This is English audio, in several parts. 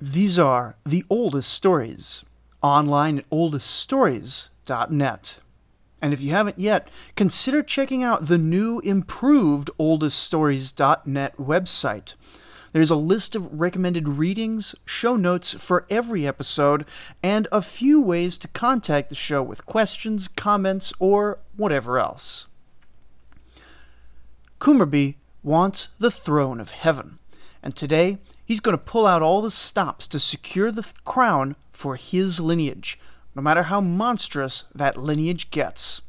These are the oldest stories, online at oldeststories.net. And if you haven't yet, consider checking out the new improved oldeststories.net website. There's a list of recommended readings, show notes for every episode, and a few ways to contact the show with questions, comments, or whatever else. Kumarbi wants the throne of heaven, and today he's going to pull out all the stops to secure the crown for his lineage, no matter how monstrous that lineage gets.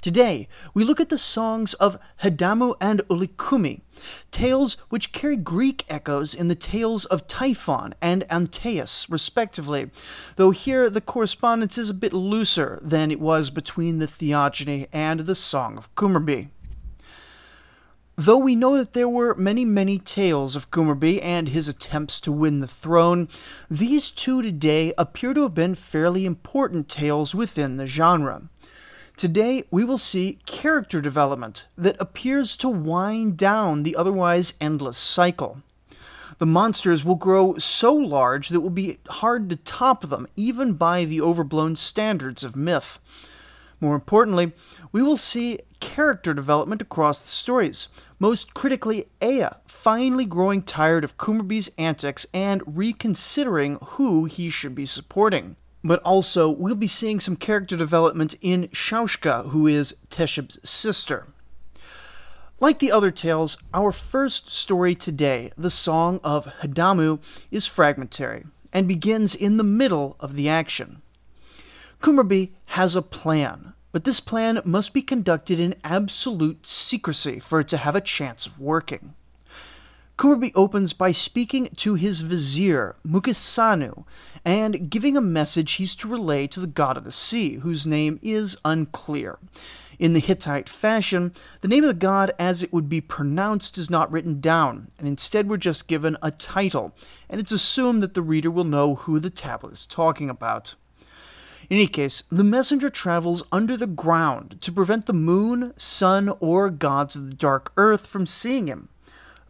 Today, we look at the songs of Hidamu and Ulikumi, tales which carry Greek echoes in the tales of Typhon and Antaeus, respectively, though here the correspondence is a bit looser than it was between the Theogony and the Song of Kumarbi. Though we know that there were many, many tales of Kumarbi and his attempts to win the throne, these two today appear to have been fairly important tales within the genre. Today, we will see character development that appears to wind down the otherwise endless cycle. The monsters will grow so large that it will be hard to top them, even by the overblown standards of myth. More importantly, we will see character development across the stories. Most critically, Ea, finally growing tired of Kumarbi's antics and reconsidering who he should be supporting but also we'll be seeing some character development in Shaushka, who is Teshub's sister. Like the other tales, our first story today, the Song of Hadamu, is fragmentary and begins in the middle of the action. Kumarbi has a plan, but this plan must be conducted in absolute secrecy for it to have a chance of working. Kumarbi opens by speaking to his vizier, Mukasanu, and giving a message he's to relay to the god of the sea, whose name is unclear. In the Hittite fashion, the name of the god as it would be pronounced is not written down, and instead we're just given a title, and it's assumed that the reader will know who the tablet is talking about. In any case, the messenger travels under the ground to prevent the moon, sun, or gods of the dark earth from seeing him.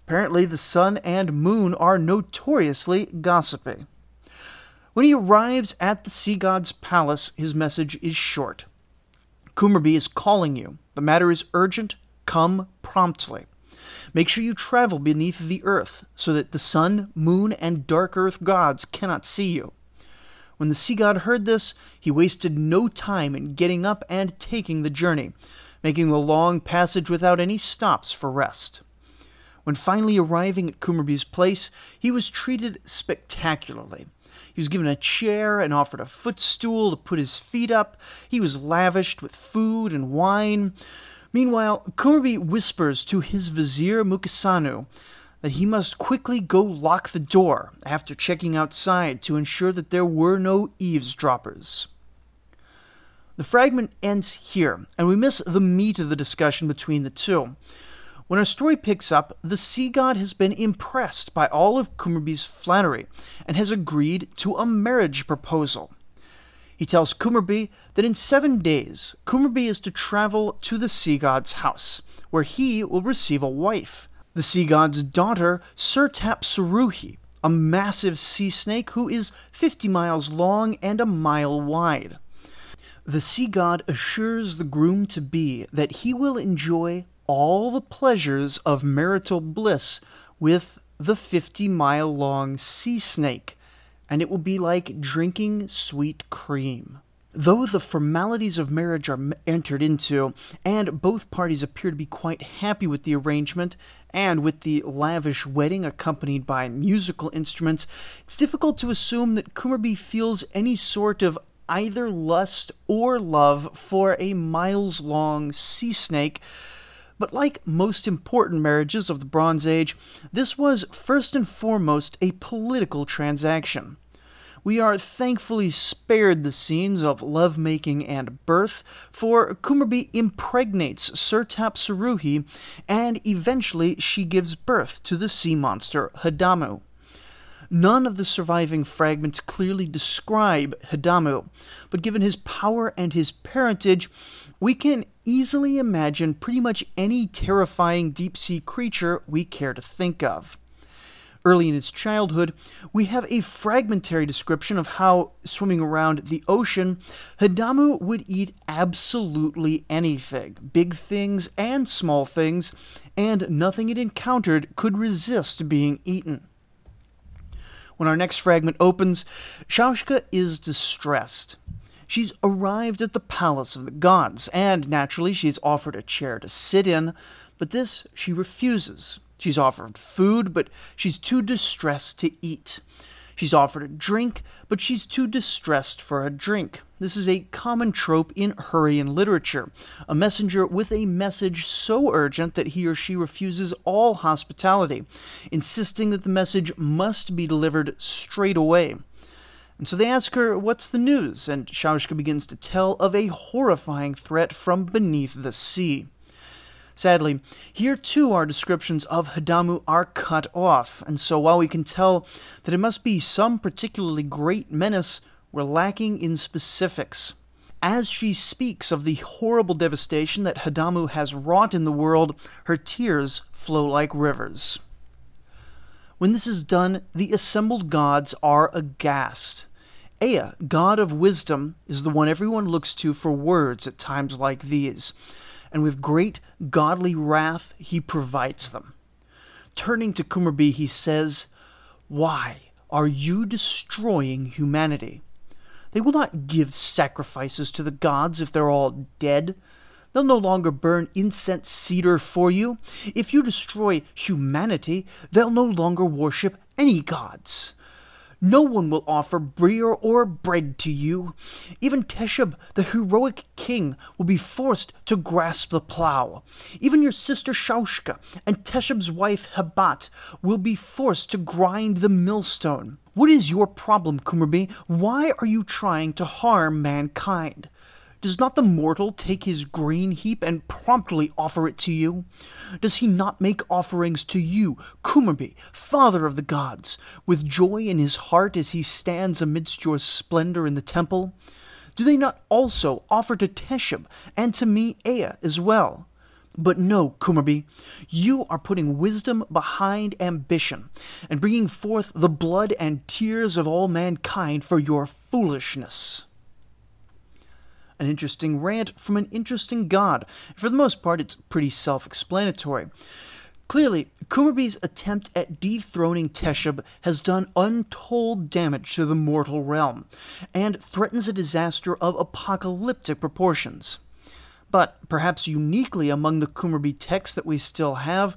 Apparently, the sun and moon are notoriously gossipy. When he arrives at the sea god's palace, his message is short. Kumarbi is calling you. The matter is urgent. Come promptly. Make sure you travel beneath the earth so that the sun, moon, and dark earth gods cannot see you. When the sea god heard this, he wasted no time in getting up and taking the journey, making the long passage without any stops for rest. When finally arriving at Kumarbi's place, he was treated spectacularly. He was given a chair and offered a footstool to put his feet up. He was lavished with food and wine. Meanwhile, Kumarbi whispers to his vizier Mukasanu that he must quickly go lock the door after checking outside to ensure that there were no eavesdroppers. The fragment ends here, and we miss the meat of the discussion between the two. When our story picks up, the sea god has been impressed by all of Kumarbi's flattery and has agreed to a marriage proposal. He tells Kumarbi that in seven days, Kumarbi is to travel to the sea god's house, where he will receive a wife, the sea god's daughter, Surtap Suruhi, a massive sea snake who is 50 miles long and a mile wide. The sea god assures the groom to be that he will enjoy all the pleasures of marital bliss with the 50 mile long sea snake, and it will be like drinking sweet cream. Though the formalities of marriage are entered into, and both parties appear to be quite happy with the arrangement and with the lavish wedding accompanied by musical instruments, it's difficult to assume that Kumarbi feels any sort of either lust or love for a miles long sea snake but like most important marriages of the Bronze Age, this was first and foremost a political transaction. We are thankfully spared the scenes of lovemaking and birth, for Kumarbi impregnates Surtap Suruhi, and eventually she gives birth to the sea monster Hidamu. None of the surviving fragments clearly describe Hidamu, but given his power and his parentage, we can easily imagine pretty much any terrifying deep sea creature we care to think of. Early in its childhood, we have a fragmentary description of how, swimming around the ocean, Hadamu would eat absolutely anything, big things and small things, and nothing it encountered could resist being eaten. When our next fragment opens, Shaushka is distressed. She's arrived at the palace of the gods, and naturally she's offered a chair to sit in, but this she refuses. She's offered food, but she's too distressed to eat. She's offered a drink, but she's too distressed for a drink. This is a common trope in Hurrian literature. A messenger with a message so urgent that he or she refuses all hospitality, insisting that the message must be delivered straight away. And so they ask her, What's the news? And Shaushka begins to tell of a horrifying threat from beneath the sea. Sadly, here too our descriptions of Hadamu are cut off, and so while we can tell that it must be some particularly great menace, we're lacking in specifics. As she speaks of the horrible devastation that Hadamu has wrought in the world, her tears flow like rivers. When this is done, the assembled gods are aghast. Ea, god of wisdom, is the one everyone looks to for words at times like these and with great godly wrath he provides them. Turning to Kumarbi, he says, Why are you destroying humanity? They will not give sacrifices to the gods if they're all dead. They'll no longer burn incense cedar for you. If you destroy humanity, they'll no longer worship any gods. No one will offer beer or bread to you. Even Teshub, the heroic king, will be forced to grasp the plow. Even your sister Shaushka and Teshub's wife Habat will be forced to grind the millstone. What is your problem, Kumarbi? Why are you trying to harm mankind? Does not the mortal take his grain heap and promptly offer it to you? Does he not make offerings to you, Kumarbi, father of the gods, with joy in his heart as he stands amidst your splendor in the temple? Do they not also offer to Teshub and to me Ea as well? But no, Kumarbi, you are putting wisdom behind ambition and bringing forth the blood and tears of all mankind for your foolishness an interesting rant from an interesting god. For the most part, it's pretty self explanatory. Clearly, Kumarbi's attempt at dethroning Teshub has done untold damage to the mortal realm, and threatens a disaster of apocalyptic proportions. But, perhaps uniquely among the Kumarbi texts that we still have,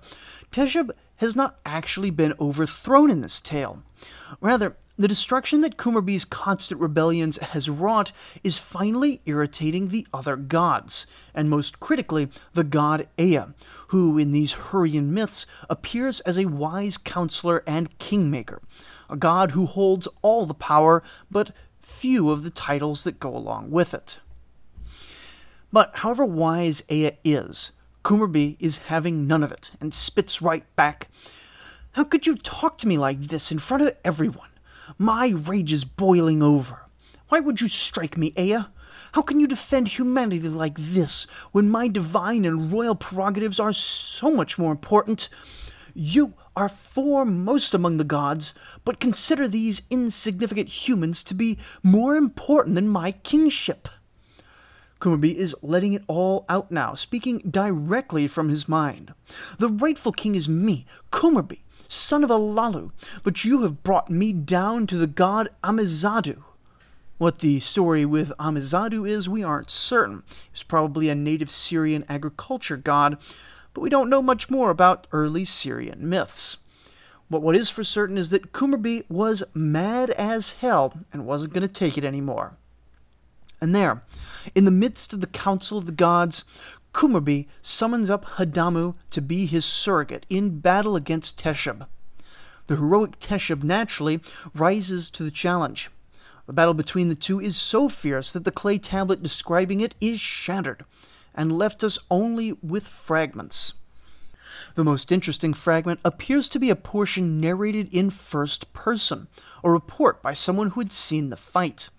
Teshub has not actually been overthrown in this tale. Rather, the destruction that Kumarbi's constant rebellions has wrought is finally irritating the other gods, and most critically, the god Ea, who in these Hurrian myths appears as a wise counselor and kingmaker, a god who holds all the power, but few of the titles that go along with it. But however wise Ea is, Kumarbi is having none of it, and spits right back. How could you talk to me like this in front of everyone? My rage is boiling over. Why would you strike me, Ea? How can you defend humanity like this when my divine and royal prerogatives are so much more important? You are foremost among the gods, but consider these insignificant humans to be more important than my kingship. Kumarbi is letting it all out now, speaking directly from his mind. The rightful king is me, Kumarbi, son of Alalu, but you have brought me down to the god Amizadu. What the story with Amizadu is, we aren't certain. He's probably a native Syrian agriculture god, but we don't know much more about early Syrian myths. But what is for certain is that Kumarbi was mad as hell and wasn't going to take it anymore. And there, in the midst of the council of the gods, Kumarbi summons up Hadamu to be his surrogate in battle against Teshub. The heroic Teshub naturally rises to the challenge. The battle between the two is so fierce that the clay tablet describing it is shattered and left us only with fragments. The most interesting fragment appears to be a portion narrated in first person, a report by someone who had seen the fight.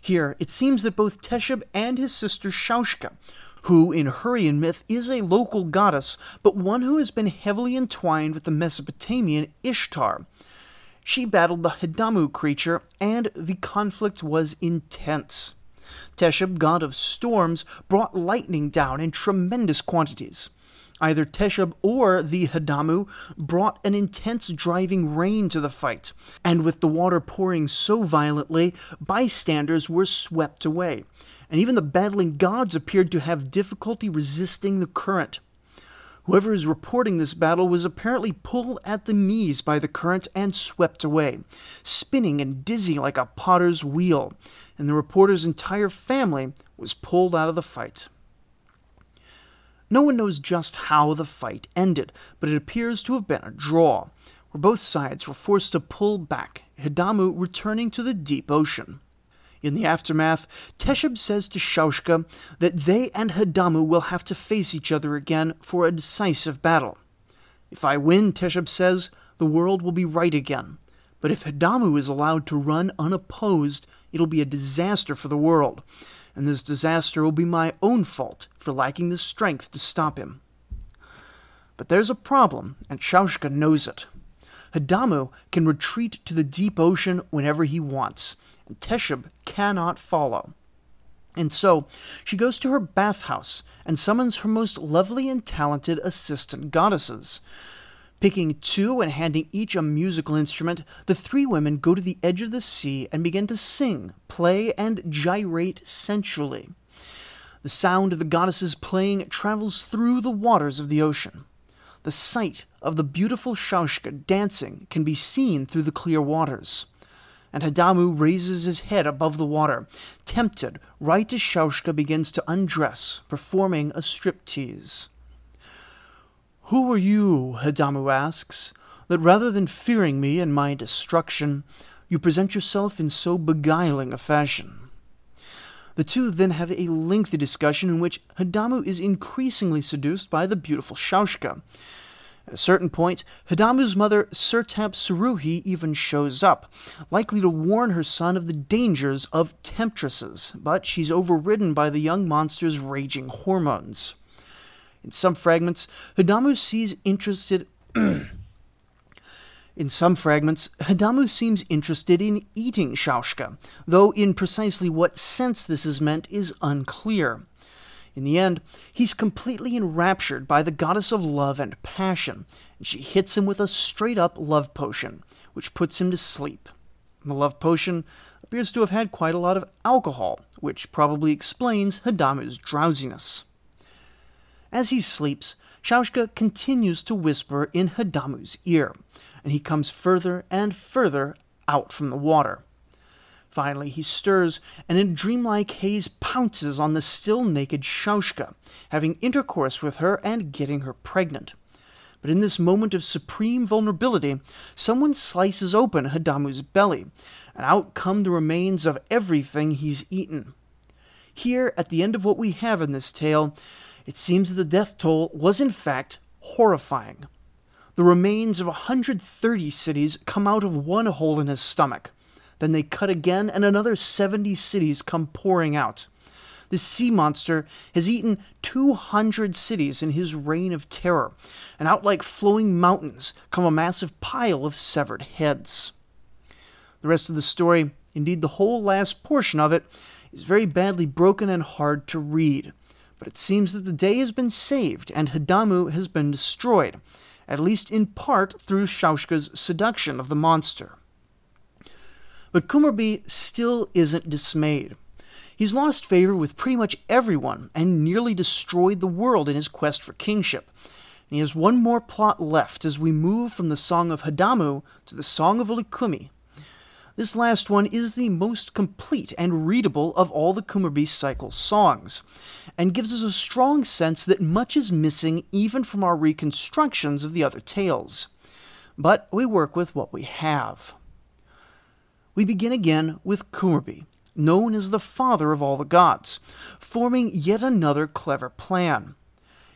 Here, it seems that both Teshub and his sister Shaushka who in Hurrian myth is a local goddess, but one who has been heavily entwined with the Mesopotamian Ishtar. she battled the Hidamu creature, and the conflict was intense. Teshub, god of storms, brought lightning down in tremendous quantities. Either Teshub or the Hadamu brought an intense driving rain to the fight, and with the water pouring so violently, bystanders were swept away, and even the battling gods appeared to have difficulty resisting the current. Whoever is reporting this battle was apparently pulled at the knees by the current and swept away, spinning and dizzy like a potter's wheel, and the reporter's entire family was pulled out of the fight. No one knows just how the fight ended, but it appears to have been a draw, where both sides were forced to pull back, Hidamu returning to the deep ocean. In the aftermath, Teshub says to Shaushka that they and Hidamu will have to face each other again for a decisive battle. If I win, Teshub says, the world will be right again. But if Hidamu is allowed to run unopposed, it'll be a disaster for the world, and this disaster will be my own fault for lacking the strength to stop him. But there's a problem, and Shaushka knows it. Hadamu can retreat to the deep ocean whenever he wants, and Teshub cannot follow. And so she goes to her bathhouse and summons her most lovely and talented assistant goddesses. Picking two and handing each a musical instrument, the three women go to the edge of the sea and begin to sing, play, and gyrate sensually. The sound of the goddesses playing travels through the waters of the ocean. The sight of the beautiful Shaushka dancing can be seen through the clear waters and Hadamu raises his head above the water, tempted right as Shaushka begins to undress, performing a striptease. Who are you, Hidamu asks, that rather than fearing me and my destruction, you present yourself in so beguiling a fashion? The two then have a lengthy discussion in which Hidamu is increasingly seduced by the beautiful Shaushka, at a certain point, Hidamu's mother, Sertap Suruhi, even shows up, likely to warn her son of the dangers of temptresses, but she's overridden by the young monster's raging hormones. In some fragments, Hidamu sees interested. in some fragments, Hidamu seems interested in eating Shaushka, though in precisely what sense this is meant is unclear. In the end, he's completely enraptured by the goddess of love and passion, and she hits him with a straight up love potion, which puts him to sleep. The love potion appears to have had quite a lot of alcohol, which probably explains Hidamu's drowsiness. As he sleeps, Shaushka continues to whisper in Hadamu's ear, and he comes further and further out from the water. Finally, he stirs and in dreamlike haze pounces on the still naked Shaushka, having intercourse with her and getting her pregnant. But in this moment of supreme vulnerability, someone slices open Hadamu's belly, and out come the remains of everything he's eaten. Here, at the end of what we have in this tale, it seems that the death toll was in fact horrifying. The remains of a 130 cities come out of one hole in his stomach. Then they cut again, and another 70 cities come pouring out. This sea monster has eaten 200 cities in his reign of terror, and out like flowing mountains come a massive pile of severed heads. The rest of the story, indeed the whole last portion of it, is very badly broken and hard to read. But it seems that the day has been saved and Hidamu has been destroyed, at least in part through Shaushka's seduction of the monster. But Kumarbi still isn't dismayed. He's lost favor with pretty much everyone and nearly destroyed the world in his quest for kingship. And he has one more plot left as we move from the Song of Hadamu to the Song of Ulikumi. This last one is the most complete and readable of all the Kumarbi cycle songs, and gives us a strong sense that much is missing even from our reconstructions of the other tales. But we work with what we have. We begin again with Kumarbi, known as the father of all the gods, forming yet another clever plan.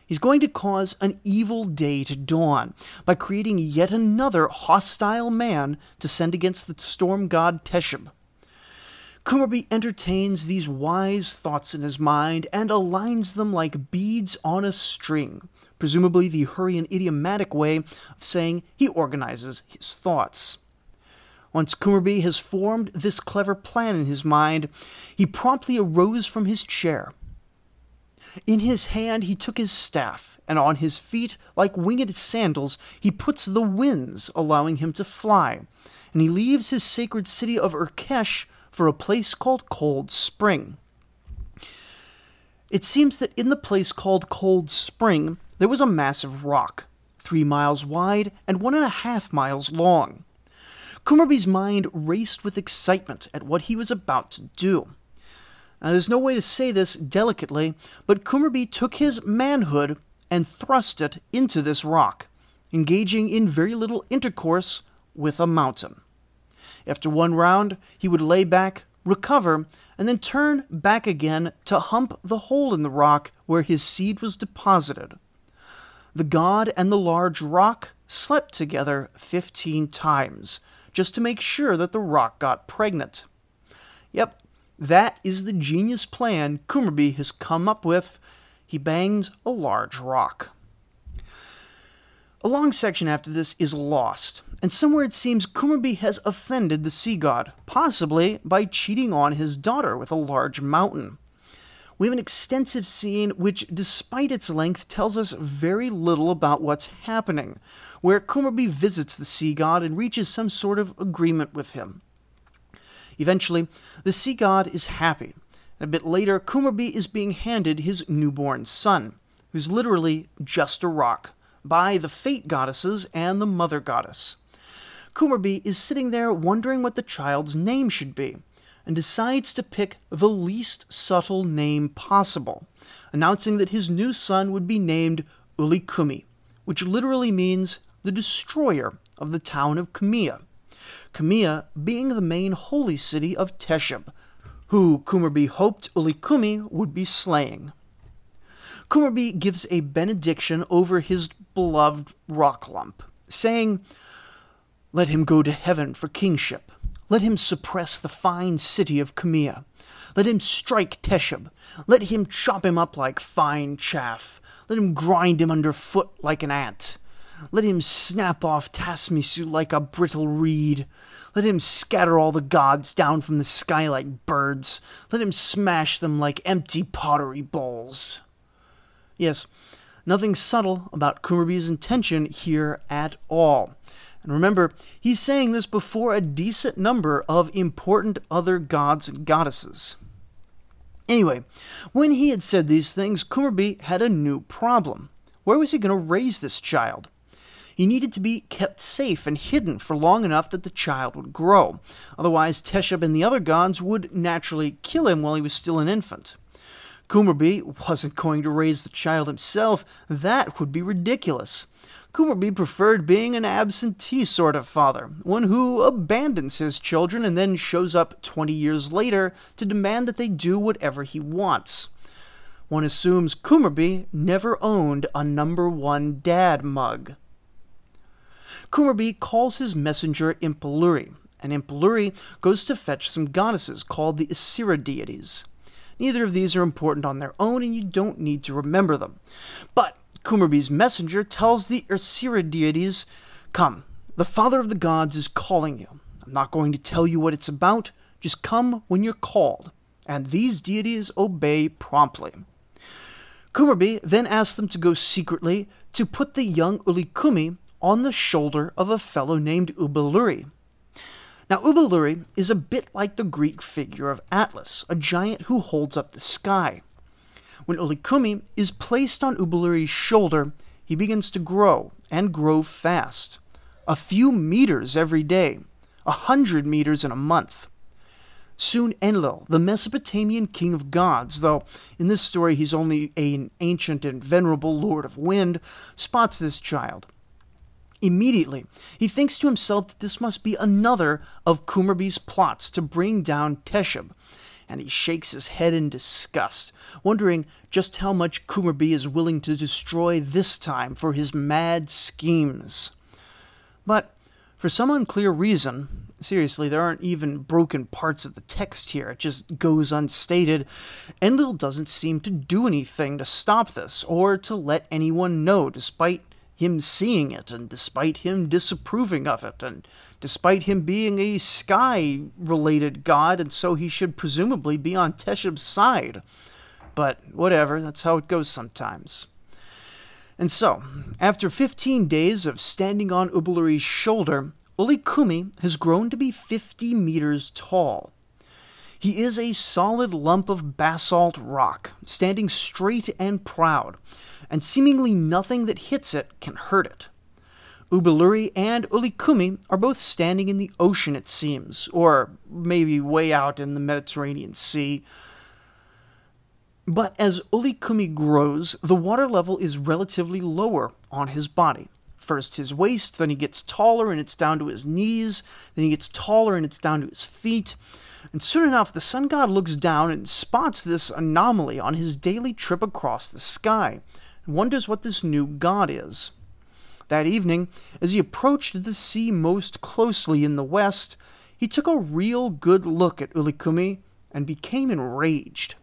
He's going to cause an evil day to dawn by creating yet another hostile man to send against the storm god Teshub. Kumarbi entertains these wise thoughts in his mind and aligns them like beads on a string, presumably the Hurrian idiomatic way of saying he organizes his thoughts. Once Kumarbi has formed this clever plan in his mind, he promptly arose from his chair. In his hand he took his staff, and on his feet, like winged sandals, he puts the winds, allowing him to fly. And he leaves his sacred city of Urkesh for a place called Cold Spring. It seems that in the place called Cold Spring, there was a massive rock, three miles wide and one and a half miles long. Kumarbi's mind raced with excitement at what he was about to do. Now, there's no way to say this delicately, but Kumarbi took his manhood and thrust it into this rock, engaging in very little intercourse with a mountain. After one round, he would lay back, recover, and then turn back again to hump the hole in the rock where his seed was deposited. The god and the large rock slept together 15 times, just to make sure that the rock got pregnant. Yep, that is the genius plan Kumarbi has come up with. He bangs a large rock. A long section after this is lost, and somewhere it seems Kumarbi has offended the sea god, possibly by cheating on his daughter with a large mountain. We have an extensive scene which, despite its length, tells us very little about what's happening, where Kumarbi visits the sea god and reaches some sort of agreement with him. Eventually, the sea god is happy. A bit later, Kumarbi is being handed his newborn son, who's literally just a rock, by the fate goddesses and the mother goddess. Kumarbi is sitting there wondering what the child's name should be, and decides to pick the least subtle name possible, announcing that his new son would be named Ulikumi, which literally means the destroyer of the town of Kumia. Kumia being the main holy city of Teshub, who Kumarbi hoped Ulikumi would be slaying. Kumarbi gives a benediction over his beloved rock lump, saying, Let him go to heaven for kingship. Let him suppress the fine city of Kumia. Let him strike Teshub. Let him chop him up like fine chaff. Let him grind him under foot like an ant. Let him snap off Tasmisu like a brittle reed. Let him scatter all the gods down from the sky like birds. Let him smash them like empty pottery bowls. Yes, nothing subtle about Kumarbi's intention here at all. And remember, he's saying this before a decent number of important other gods and goddesses. Anyway, when he had said these things, Kumarbi had a new problem. Where was he going to raise this child? He needed to be kept safe and hidden for long enough that the child would grow. Otherwise, Teshub and the other gods would naturally kill him while he was still an infant. Kumarbi wasn't going to raise the child himself. That would be ridiculous. Kumarbi preferred being an absentee sort of father, one who abandons his children and then shows up 20 years later to demand that they do whatever he wants. One assumes Kumarbi never owned a number one dad mug. Kumarbi calls his messenger Impaluri, and Impaluri goes to fetch some goddesses called the Asira deities. Neither of these are important on their own, and you don't need to remember them. But Kumarbi's messenger tells the Asira deities, Come, the father of the gods is calling you. I'm not going to tell you what it's about, just come when you're called. And these deities obey promptly. Kumarbi then asks them to go secretly to put the young Ulikumi on the shoulder of a fellow named Ubaluri. Now, Ubaluri is a bit like the Greek figure of Atlas, a giant who holds up the sky. When Ulikumi is placed on Ubaluri's shoulder, he begins to grow, and grow fast. A few meters every day, a hundred meters in a month. Soon Enlil, the Mesopotamian king of gods, though in this story he's only an ancient and venerable lord of wind, spots this child Immediately, he thinks to himself that this must be another of Kumarbi's plots to bring down Teshub, and he shakes his head in disgust, wondering just how much Kumarbi is willing to destroy this time for his mad schemes. But, for some unclear reason, seriously, there aren't even broken parts of the text here, it just goes unstated, Enlil doesn't seem to do anything to stop this, or to let anyone know, despite him seeing it, and despite him disapproving of it, and despite him being a sky related god, and so he should presumably be on Teshub's side. But whatever, that's how it goes sometimes. And so, after 15 days of standing on Ubaluri's shoulder, Ulikumi has grown to be 50 meters tall. He is a solid lump of basalt rock, standing straight and proud, and seemingly nothing that hits it can hurt it. Ubaluri and Ulikumi are both standing in the ocean, it seems, or maybe way out in the Mediterranean Sea. But as Ulikumi grows, the water level is relatively lower on his body. First his waist, then he gets taller and it's down to his knees, then he gets taller and it's down to his feet. And soon enough, the sun god looks down and spots this anomaly on his daily trip across the sky and wonders what this new god is. That evening, as he approached the sea most closely in the west, he took a real good look at Ulikumi and became enraged.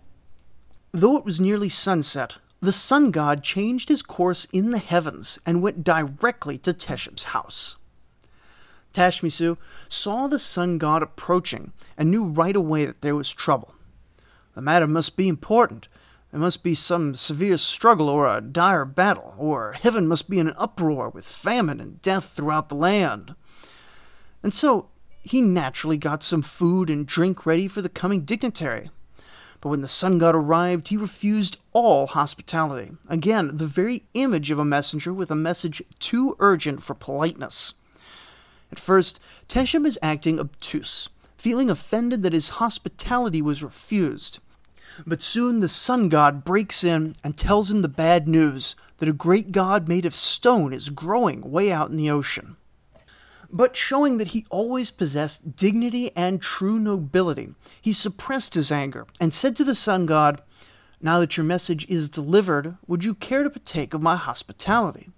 Though it was nearly sunset, the sun god changed his course in the heavens and went directly to Teshub's house. Tashmisu saw the sun god approaching and knew right away that there was trouble. The matter must be important. There must be some severe struggle or a dire battle, or heaven must be in an uproar with famine and death throughout the land. And so he naturally got some food and drink ready for the coming dignitary. But when the sun god arrived, he refused all hospitality. Again, the very image of a messenger with a message too urgent for politeness. At first, Teshub is acting obtuse, feeling offended that his hospitality was refused. But soon the sun god breaks in and tells him the bad news that a great god made of stone is growing way out in the ocean but showing that he always possessed dignity and true nobility. He suppressed his anger and said to the sun god, Now that your message is delivered, would you care to partake of my hospitality?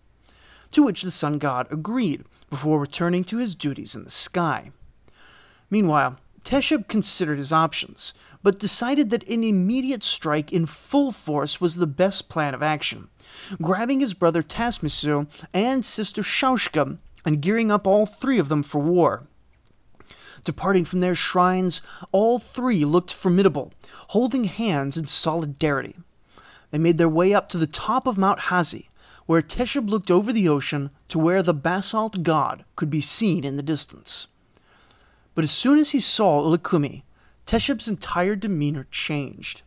To which the sun god agreed, before returning to his duties in the sky. Meanwhile, Teshub considered his options, but decided that an immediate strike in full force was the best plan of action. Grabbing his brother Tasmisu and sister Shaushka, and gearing up all three of them for war. Departing from their shrines, all three looked formidable, holding hands in solidarity. They made their way up to the top of Mount Hazi, where Teshub looked over the ocean to where the basalt god could be seen in the distance. But as soon as he saw Ulikumi, Teshub's entire demeanor changed.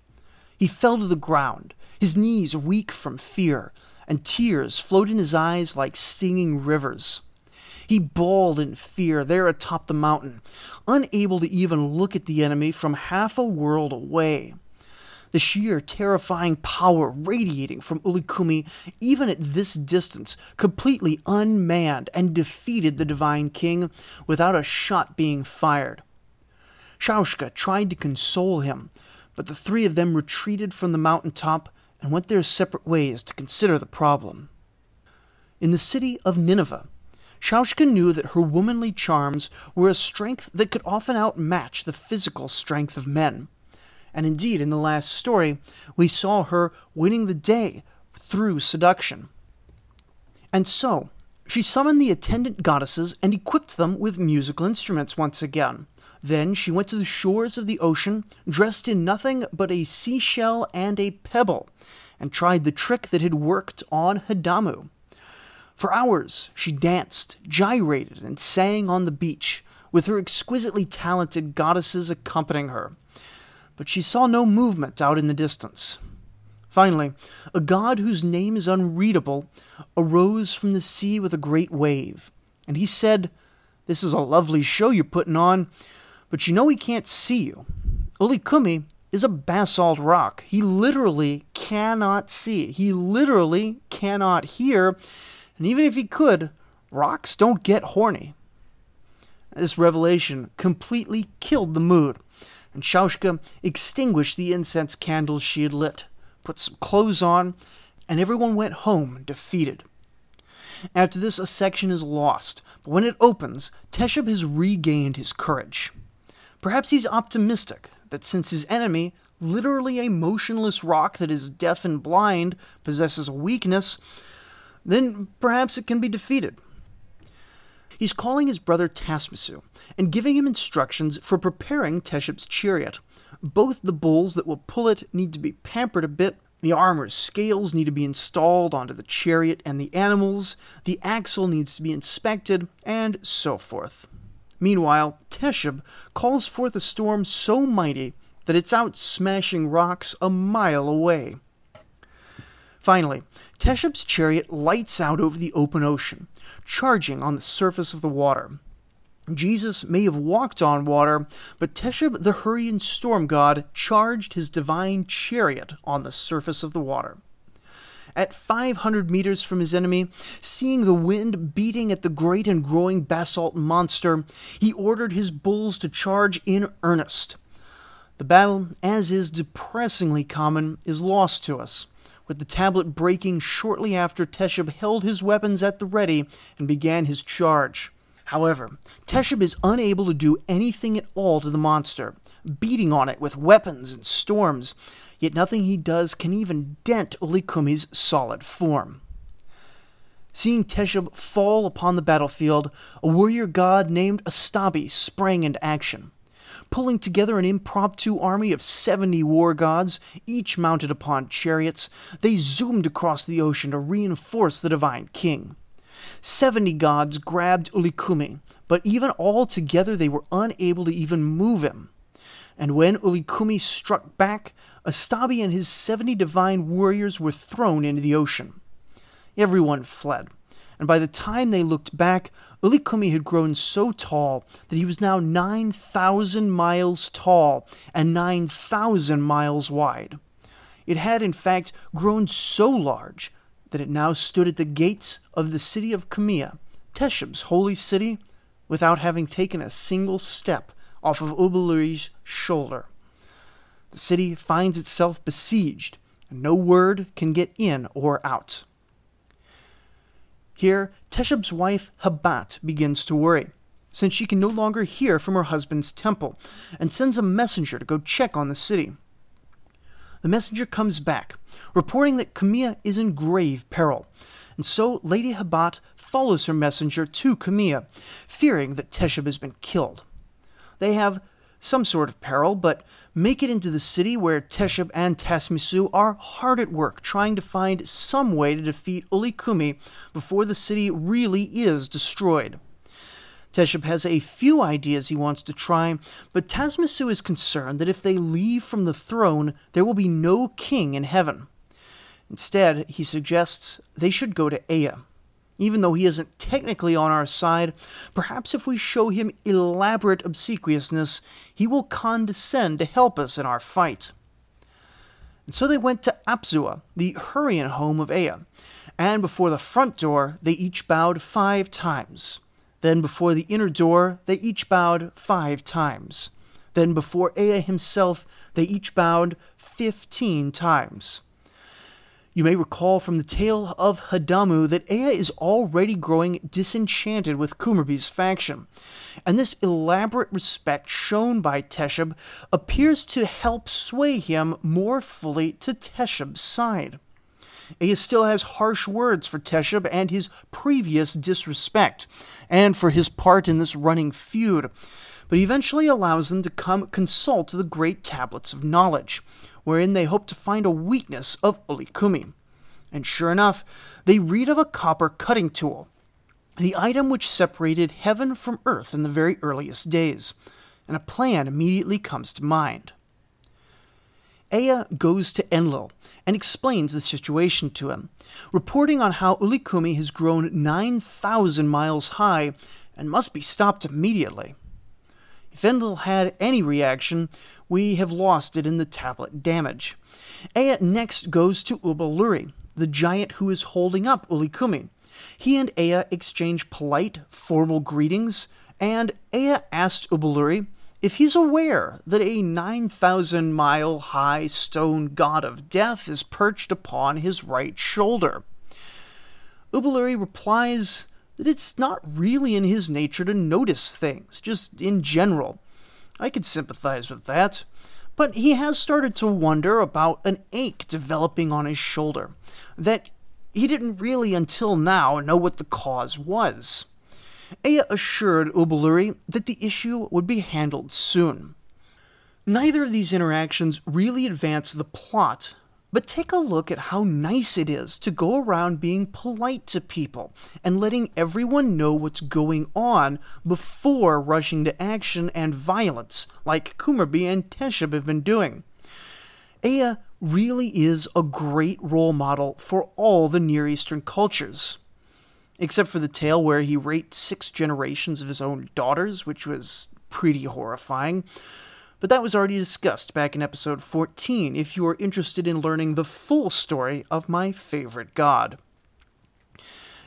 He fell to the ground, his knees weak from fear, and tears flowed in his eyes like stinging rivers. He bawled in fear there atop the mountain, unable to even look at the enemy from half a world away. The sheer terrifying power radiating from Ulikumi, even at this distance, completely unmanned and defeated the Divine King without a shot being fired. Shaushka tried to console him, but the three of them retreated from the mountain top and went their separate ways to consider the problem. In the city of Nineveh, Shaushka knew that her womanly charms were a strength that could often outmatch the physical strength of men. And indeed, in the last story, we saw her winning the day through seduction. And so, she summoned the attendant goddesses and equipped them with musical instruments once again. Then she went to the shores of the ocean, dressed in nothing but a seashell and a pebble, and tried the trick that had worked on Hidamu. For hours she danced, gyrated, and sang on the beach, with her exquisitely talented goddesses accompanying her. But she saw no movement out in the distance. Finally, a god whose name is unreadable arose from the sea with a great wave, and he said, This is a lovely show you're putting on, but you know he can't see you. Ulikumi is a basalt rock. He literally cannot see. He literally cannot hear and even if he could, rocks don't get horny. This revelation completely killed the mood, and Shaushka extinguished the incense candles she had lit, put some clothes on, and everyone went home defeated. After this, a section is lost, but when it opens, Teshub has regained his courage. Perhaps he's optimistic that since his enemy, literally a motionless rock that is deaf and blind, possesses a weakness, then perhaps it can be defeated. He's calling his brother Tasmisu and giving him instructions for preparing Teshub's chariot. Both the bulls that will pull it need to be pampered a bit. The armor's scales need to be installed onto the chariot and the animals. The axle needs to be inspected, and so forth. Meanwhile, Teshub calls forth a storm so mighty that it's out smashing rocks a mile away. Finally, Teshub's chariot lights out over the open ocean, charging on the surface of the water. Jesus may have walked on water, but Teshub, the Hurrian storm god, charged his divine chariot on the surface of the water. At 500 meters from his enemy, seeing the wind beating at the great and growing basalt monster, he ordered his bulls to charge in earnest. The battle, as is depressingly common, is lost to us with the tablet breaking shortly after Teshub held his weapons at the ready and began his charge. However, Teshub is unable to do anything at all to the monster, beating on it with weapons and storms, yet nothing he does can even dent Ulikumi's solid form. Seeing Teshub fall upon the battlefield, a warrior god named Astabi sprang into action pulling together an impromptu army of 70 war gods, each mounted upon chariots, they zoomed across the ocean to reinforce the divine king. 70 gods grabbed Ulikumi, but even all together they were unable to even move him. And when Ulikumi struck back, Astabi and his 70 divine warriors were thrown into the ocean. Everyone fled, and by the time they looked back, Ulikumi had grown so tall that he was now 9,000 miles tall and 9,000 miles wide. It had, in fact, grown so large that it now stood at the gates of the city of Kumia, Teshub's holy city, without having taken a single step off of Ubaluri's shoulder. The city finds itself besieged, and no word can get in or out. Here, Teshub's wife Habat begins to worry, since she can no longer hear from her husband's temple, and sends a messenger to go check on the city. The messenger comes back, reporting that Kumia is in grave peril, and so Lady Habat follows her messenger to Kumia, fearing that Teshub has been killed. They have some sort of peril, but make it into the city where Teshub and Tasmisu are hard at work trying to find some way to defeat Ulikumi before the city really is destroyed. Teshub has a few ideas he wants to try, but Tasmisu is concerned that if they leave from the throne, there will be no king in heaven. Instead, he suggests they should go to Ea. Even though he isn't technically on our side, perhaps if we show him elaborate obsequiousness, he will condescend to help us in our fight. And so they went to Apsua, the Hurrian home of Ea, and before the front door they each bowed five times. Then before the inner door they each bowed five times. Then before Ea himself they each bowed fifteen times. You may recall from the tale of Hadamu that Ea is already growing disenchanted with Kumarbi's faction, and this elaborate respect shown by Teshub appears to help sway him more fully to Teshub's side. Ea still has harsh words for Teshub and his previous disrespect, and for his part in this running feud, but eventually allows them to come consult the great tablets of knowledge wherein they hope to find a weakness of Ulikumi. And sure enough, they read of a copper cutting tool, the item which separated heaven from earth in the very earliest days, and a plan immediately comes to mind. Ea goes to Enlil and explains the situation to him, reporting on how Ulikumi has grown 9,000 miles high and must be stopped immediately. If Enlil had any reaction, we have lost it in the tablet damage. Ea next goes to Ubaluri, the giant who is holding up Ulikumi. He and Ea exchange polite, formal greetings, and Ea asks Ubaluri if he's aware that a 9,000 mile high stone god of death is perched upon his right shoulder. Ubaluri replies that it's not really in his nature to notice things, just in general. I could sympathize with that. But he has started to wonder about an ache developing on his shoulder that he didn't really until now know what the cause was. Ea assured Ubaluri that the issue would be handled soon. Neither of these interactions really advance the plot, but take a look at how nice it is to go around being polite to people and letting everyone know what's going on before rushing to action and violence, like Kumarbi and Teshub have been doing. Ea really is a great role model for all the Near Eastern cultures. Except for the tale where he raped six generations of his own daughters, which was pretty horrifying. But that was already discussed back in episode 14 if you are interested in learning the full story of my favorite god.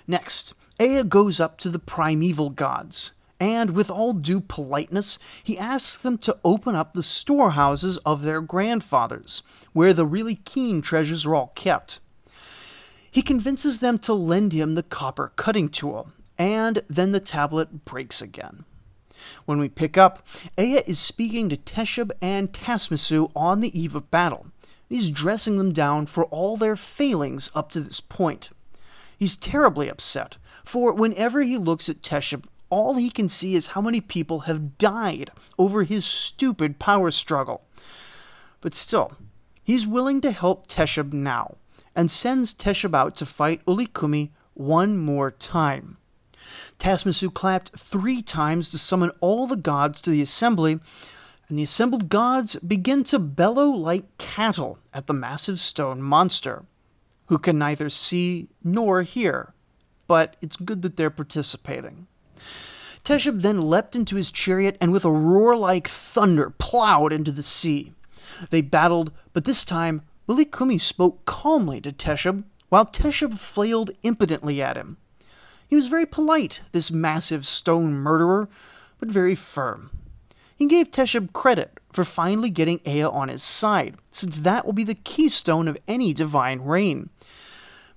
Next, Ea goes up to the primeval gods, and with all due politeness, he asks them to open up the storehouses of their grandfathers, where the really keen treasures are all kept. He convinces them to lend him the copper cutting tool, and then the tablet breaks again. When we pick up, Ea is speaking to Teshub and Tasmisu on the eve of battle. He's dressing them down for all their failings up to this point. He's terribly upset, for whenever he looks at Teshub, all he can see is how many people have died over his stupid power struggle. But still, he's willing to help Teshub now, and sends Teshub out to fight Ulikumi one more time. Tasmisu clapped three times to summon all the gods to the assembly, and the assembled gods begin to bellow like cattle at the massive stone monster, who can neither see nor hear, but it's good that they're participating. Teshub then leapt into his chariot and with a roar like thunder plowed into the sea. They battled, but this time Ulikumi spoke calmly to Teshub, while Teshub flailed impotently at him. He was very polite, this massive stone murderer, but very firm. He gave Teshub credit for finally getting Ea on his side, since that will be the keystone of any divine reign.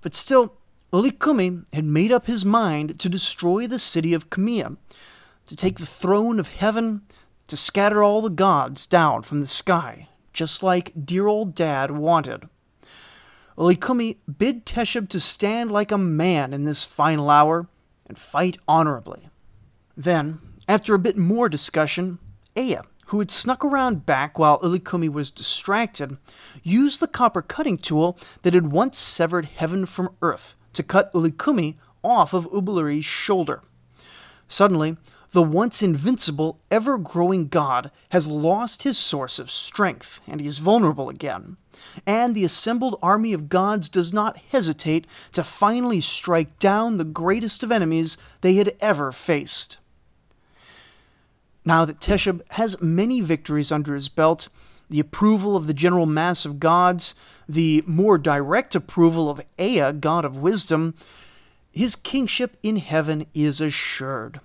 But still, Ulikumi had made up his mind to destroy the city of Kummiya, to take the throne of heaven, to scatter all the gods down from the sky, just like dear old dad wanted. Ulikumi bid Teshub to stand like a man in this final hour and fight honorably. Then, after a bit more discussion, Ea, who had snuck around back while Ulikumi was distracted, used the copper cutting tool that had once severed heaven from earth to cut Ulikumi off of Ubaluri's shoulder. Suddenly, the once invincible, ever growing god has lost his source of strength, and he is vulnerable again. And the assembled army of gods does not hesitate to finally strike down the greatest of enemies they had ever faced. Now that Teshub has many victories under his belt, the approval of the general mass of gods, the more direct approval of Ea, god of wisdom, his kingship in heaven is assured.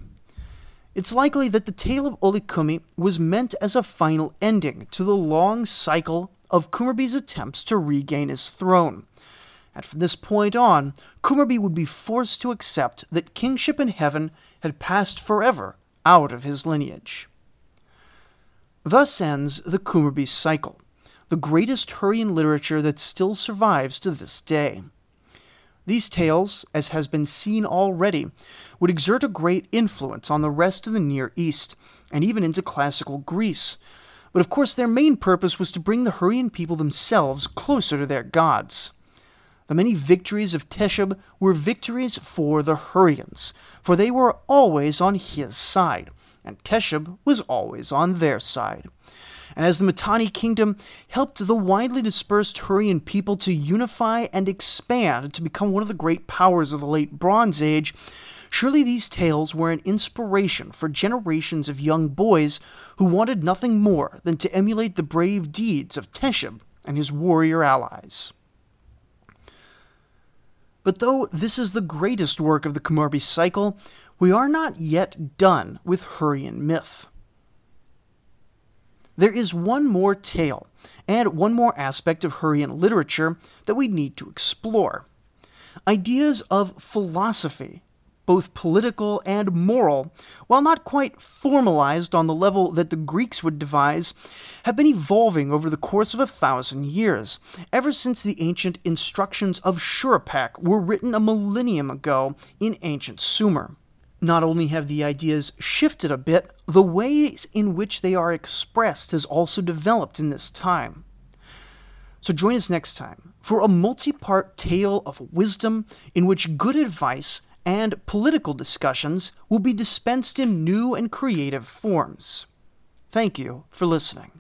It's likely that the tale of Ulikumi was meant as a final ending to the long cycle of Kumarbi's attempts to regain his throne. And from this point on, Kumarbi would be forced to accept that kingship in heaven had passed forever out of his lineage. Thus ends the Kumarbi cycle, the greatest Hurrian literature that still survives to this day. These tales, as has been seen already, would exert a great influence on the rest of the Near East, and even into classical Greece. But of course, their main purpose was to bring the Hurrian people themselves closer to their gods. The many victories of Teshub were victories for the Hurrians, for they were always on his side, and Teshub was always on their side and as the Mitanni kingdom helped the widely dispersed Hurrian people to unify and expand to become one of the great powers of the late Bronze Age, surely these tales were an inspiration for generations of young boys who wanted nothing more than to emulate the brave deeds of Teshub and his warrior allies. But though this is the greatest work of the Kumarbi cycle, we are not yet done with Hurrian myth. There is one more tale and one more aspect of Hurrian literature that we need to explore ideas of philosophy both political and moral, while not quite formalized on the level that the Greeks would devise, have been evolving over the course of a thousand years, ever since the ancient instructions of Shuruppak were written a millennium ago in ancient Sumer. Not only have the ideas shifted a bit, the ways in which they are expressed has also developed in this time. So join us next time for a multi part tale of wisdom in which good advice and political discussions will be dispensed in new and creative forms. Thank you for listening.